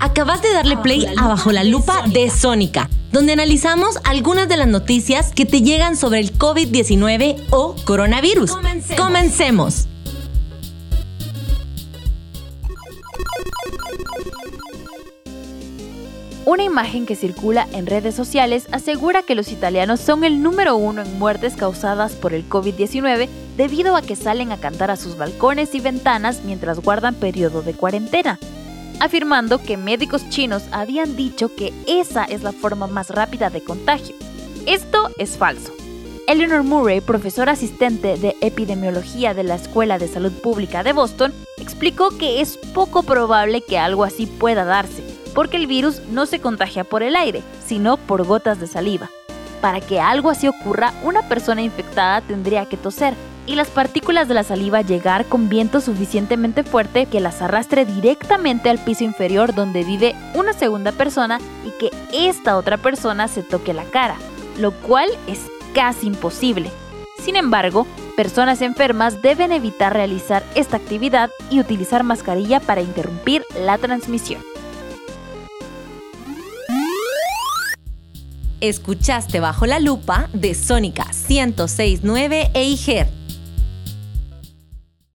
Acabas de darle play a Bajo la Lupa de Sónica, donde analizamos algunas de las noticias que te llegan sobre el COVID-19 o coronavirus. Comencemos. Una imagen que circula en redes sociales asegura que los italianos son el número uno en muertes causadas por el COVID-19 debido a que salen a cantar a sus balcones y ventanas mientras guardan periodo de cuarentena afirmando que médicos chinos habían dicho que esa es la forma más rápida de contagio. Esto es falso. Eleanor Murray, profesora asistente de epidemiología de la Escuela de Salud Pública de Boston, explicó que es poco probable que algo así pueda darse, porque el virus no se contagia por el aire, sino por gotas de saliva. Para que algo así ocurra, una persona infectada tendría que toser, y las partículas de la saliva llegar con viento suficientemente fuerte que las arrastre directamente al piso inferior donde vive una segunda persona y que esta otra persona se toque la cara, lo cual es casi imposible. Sin embargo, personas enfermas deben evitar realizar esta actividad y utilizar mascarilla para interrumpir la transmisión. Escuchaste bajo la lupa de Sónica 1069 e